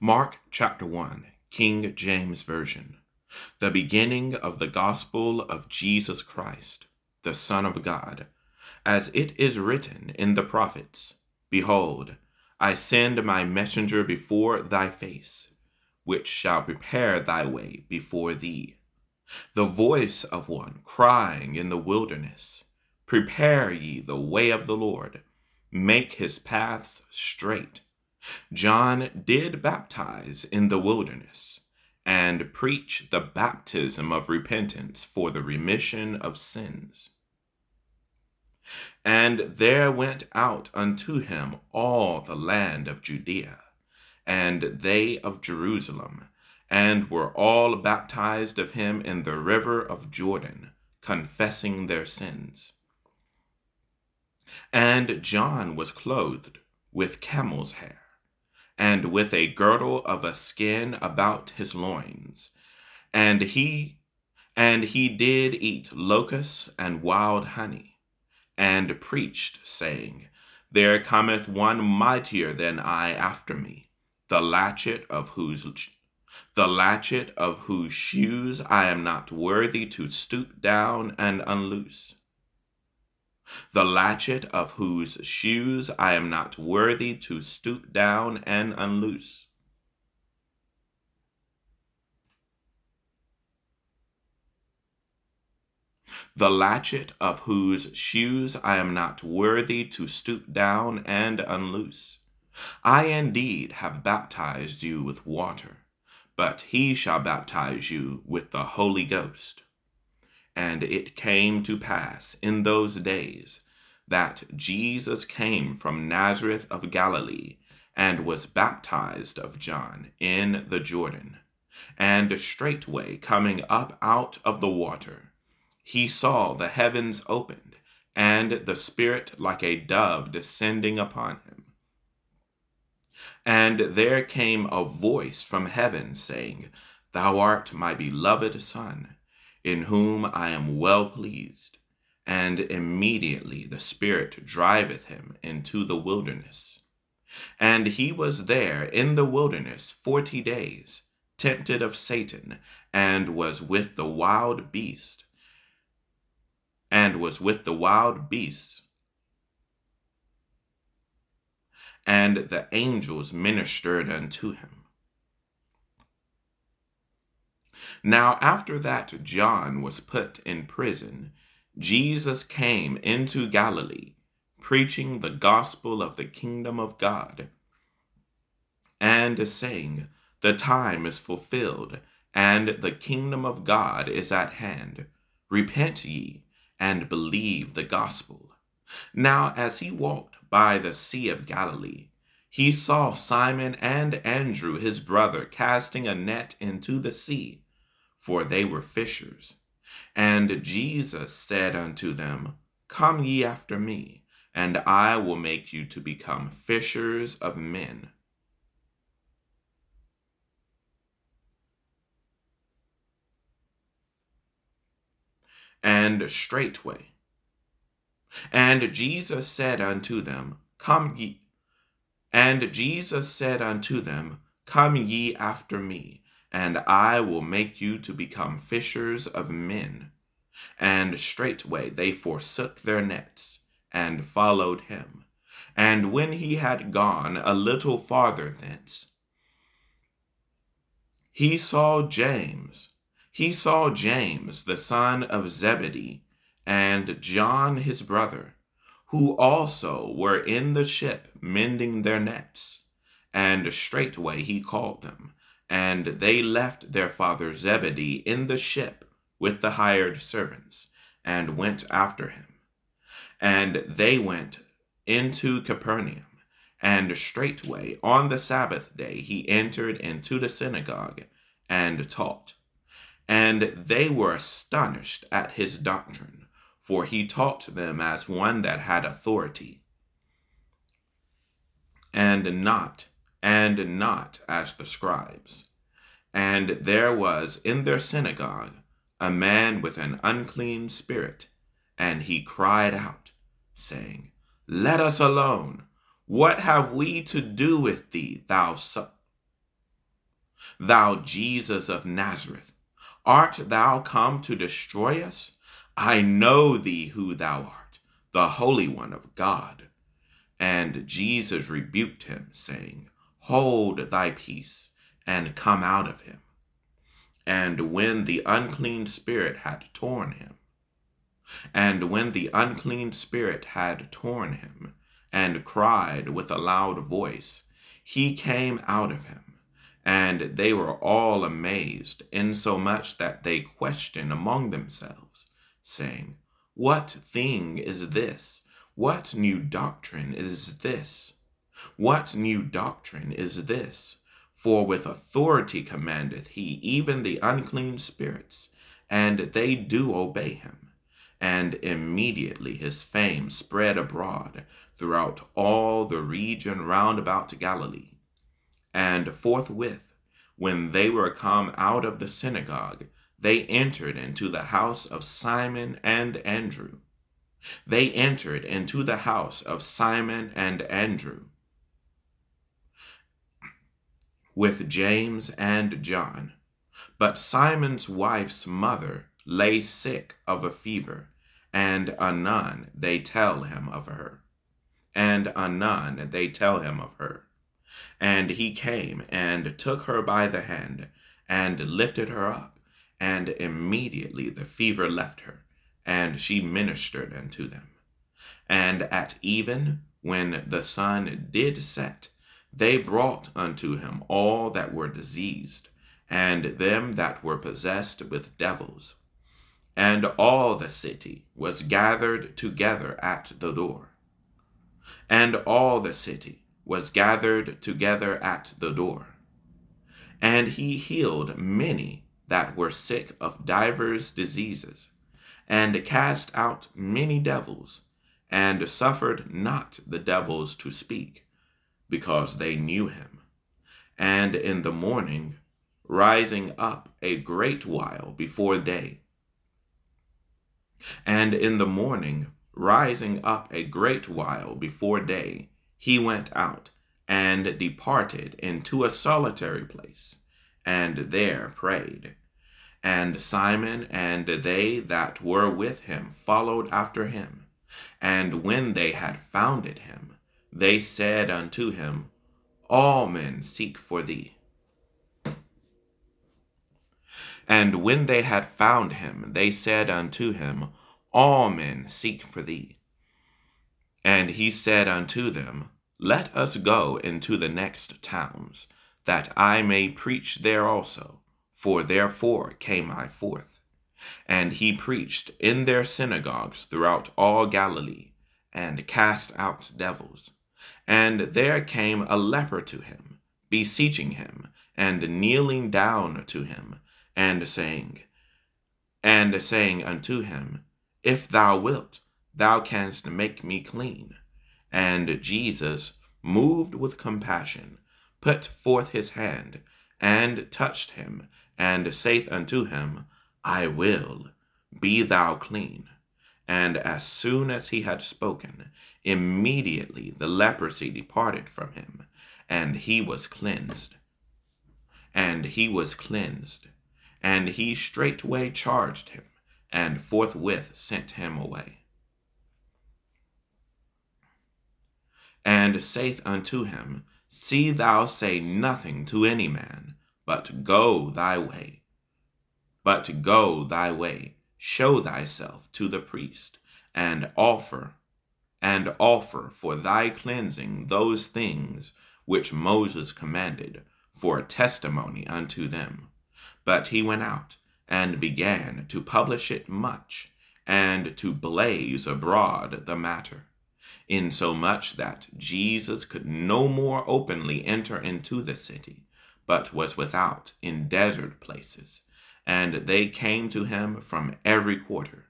Mark chapter 1, King James Version. The beginning of the gospel of Jesus Christ, the Son of God, as it is written in the prophets Behold, I send my messenger before thy face, which shall prepare thy way before thee. The voice of one crying in the wilderness, Prepare ye the way of the Lord, make his paths straight. John did baptize in the wilderness and preach the baptism of repentance for the remission of sins. And there went out unto him all the land of Judea, and they of Jerusalem, and were all baptized of him in the river of Jordan, confessing their sins. And John was clothed with camel's hair and with a girdle of a skin about his loins. And he and he did eat locusts and wild honey, and preached, saying, There cometh one mightier than I after me, the latchet of whose the latchet of whose shoes I am not worthy to stoop down and unloose the latchet of whose shoes I am not worthy to stoop down and unloose. The latchet of whose shoes I am not worthy to stoop down and unloose. I indeed have baptized you with water, but he shall baptize you with the Holy Ghost. And it came to pass in those days that Jesus came from Nazareth of Galilee and was baptized of John in the Jordan. And straightway coming up out of the water, he saw the heavens opened, and the Spirit like a dove descending upon him. And there came a voice from heaven saying, Thou art my beloved Son in whom I am well pleased. And immediately the Spirit driveth him into the wilderness. And he was there in the wilderness forty days, tempted of Satan, and was with the wild beast, and was with the wild beasts. And the angels ministered unto him. Now, after that John was put in prison, Jesus came into Galilee, preaching the gospel of the kingdom of God, and saying, The time is fulfilled, and the kingdom of God is at hand. Repent ye, and believe the gospel. Now, as he walked by the Sea of Galilee, he saw Simon and Andrew his brother casting a net into the sea for they were fishers. And Jesus said unto them, Come ye after me, and I will make you to become fishers of men. And straightway. And Jesus said unto them, Come ye. And Jesus said unto them, Come ye after me and I will make you to become fishers of men. And straightway they forsook their nets and followed him. And when he had gone a little farther thence, he saw James. He saw James, the son of Zebedee, and John his brother, who also were in the ship mending their nets. And straightway he called them and they left their father Zebedee in the ship with the hired servants, and went after him. And they went into Capernaum, and straightway on the Sabbath day he entered into the synagogue and taught. And they were astonished at his doctrine, for he taught them as one that had authority, and not and not as the scribes. And there was in their synagogue a man with an unclean spirit, and he cried out, saying, Let us alone. What have we to do with thee, thou son? Thou Jesus of Nazareth, art thou come to destroy us? I know thee who thou art, the Holy One of God. And Jesus rebuked him, saying, Hold thy peace, and come out of him. And when the unclean spirit had torn him, and when the unclean spirit had torn him, and cried with a loud voice, he came out of him. And they were all amazed, insomuch that they questioned among themselves, saying, What thing is this? What new doctrine is this? What new doctrine is this? For with authority commandeth he even the unclean spirits, and they do obey him. And immediately his fame spread abroad throughout all the region round about Galilee. And forthwith, when they were come out of the synagogue, they entered into the house of Simon and Andrew. They entered into the house of Simon and Andrew with James and John. But Simon's wife's mother lay sick of a fever, and anon they tell him of her. And anon they tell him of her. And he came and took her by the hand and lifted her up, and immediately the fever left her, and she ministered unto them. And at even, when the sun did set, they brought unto him all that were diseased, and them that were possessed with devils. And all the city was gathered together at the door. And all the city was gathered together at the door. And he healed many that were sick of divers diseases, and cast out many devils, and suffered not the devils to speak, because they knew him. And in the morning, rising up a great while before day, and in the morning, rising up a great while before day, he went out and departed into a solitary place, and there prayed. And Simon and they that were with him followed after him. And when they had founded him, they said unto him, All men seek for thee. And when they had found him, they said unto him, All men seek for thee. And he said unto them, let us go into the next towns, that I may preach there also, for therefore came I forth. And he preached in their synagogues throughout all Galilee, and cast out devils. And there came a leper to him, beseeching him, and kneeling down to him, and saying, and saying unto him, If thou wilt, thou canst make me clean. And Jesus, moved with compassion, put forth his hand, and touched him, and saith unto him, I will, be thou clean. And as soon as he had spoken, immediately the leprosy departed from him, and he was cleansed. And he was cleansed. And he straightway charged him, and forthwith sent him away. and saith unto him, See thou say nothing to any man, but go thy way. But go thy way, show thyself to the priest, and offer, and offer for thy cleansing those things which Moses commanded, for a testimony unto them. But he went out, and began to publish it much, and to blaze abroad the matter insomuch that Jesus could no more openly enter into the city, but was without in desert places. And they came to him from every quarter,